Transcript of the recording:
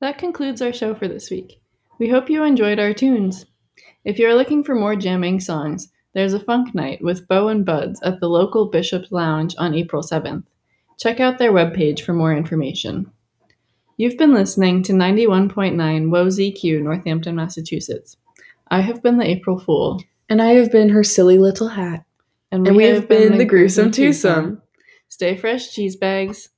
That concludes our show for this week. We hope you enjoyed our tunes. If you are looking for more jamming songs, there's a funk night with Bo and Buds at the local Bishop's Lounge on April 7th. Check out their webpage for more information. You've been listening to 91.9 WOZQ, Northampton, Massachusetts. I have been the April Fool. And I have been her silly little hat. And we, have, been, the gruesome twosome. Stay fresh, cheese bags.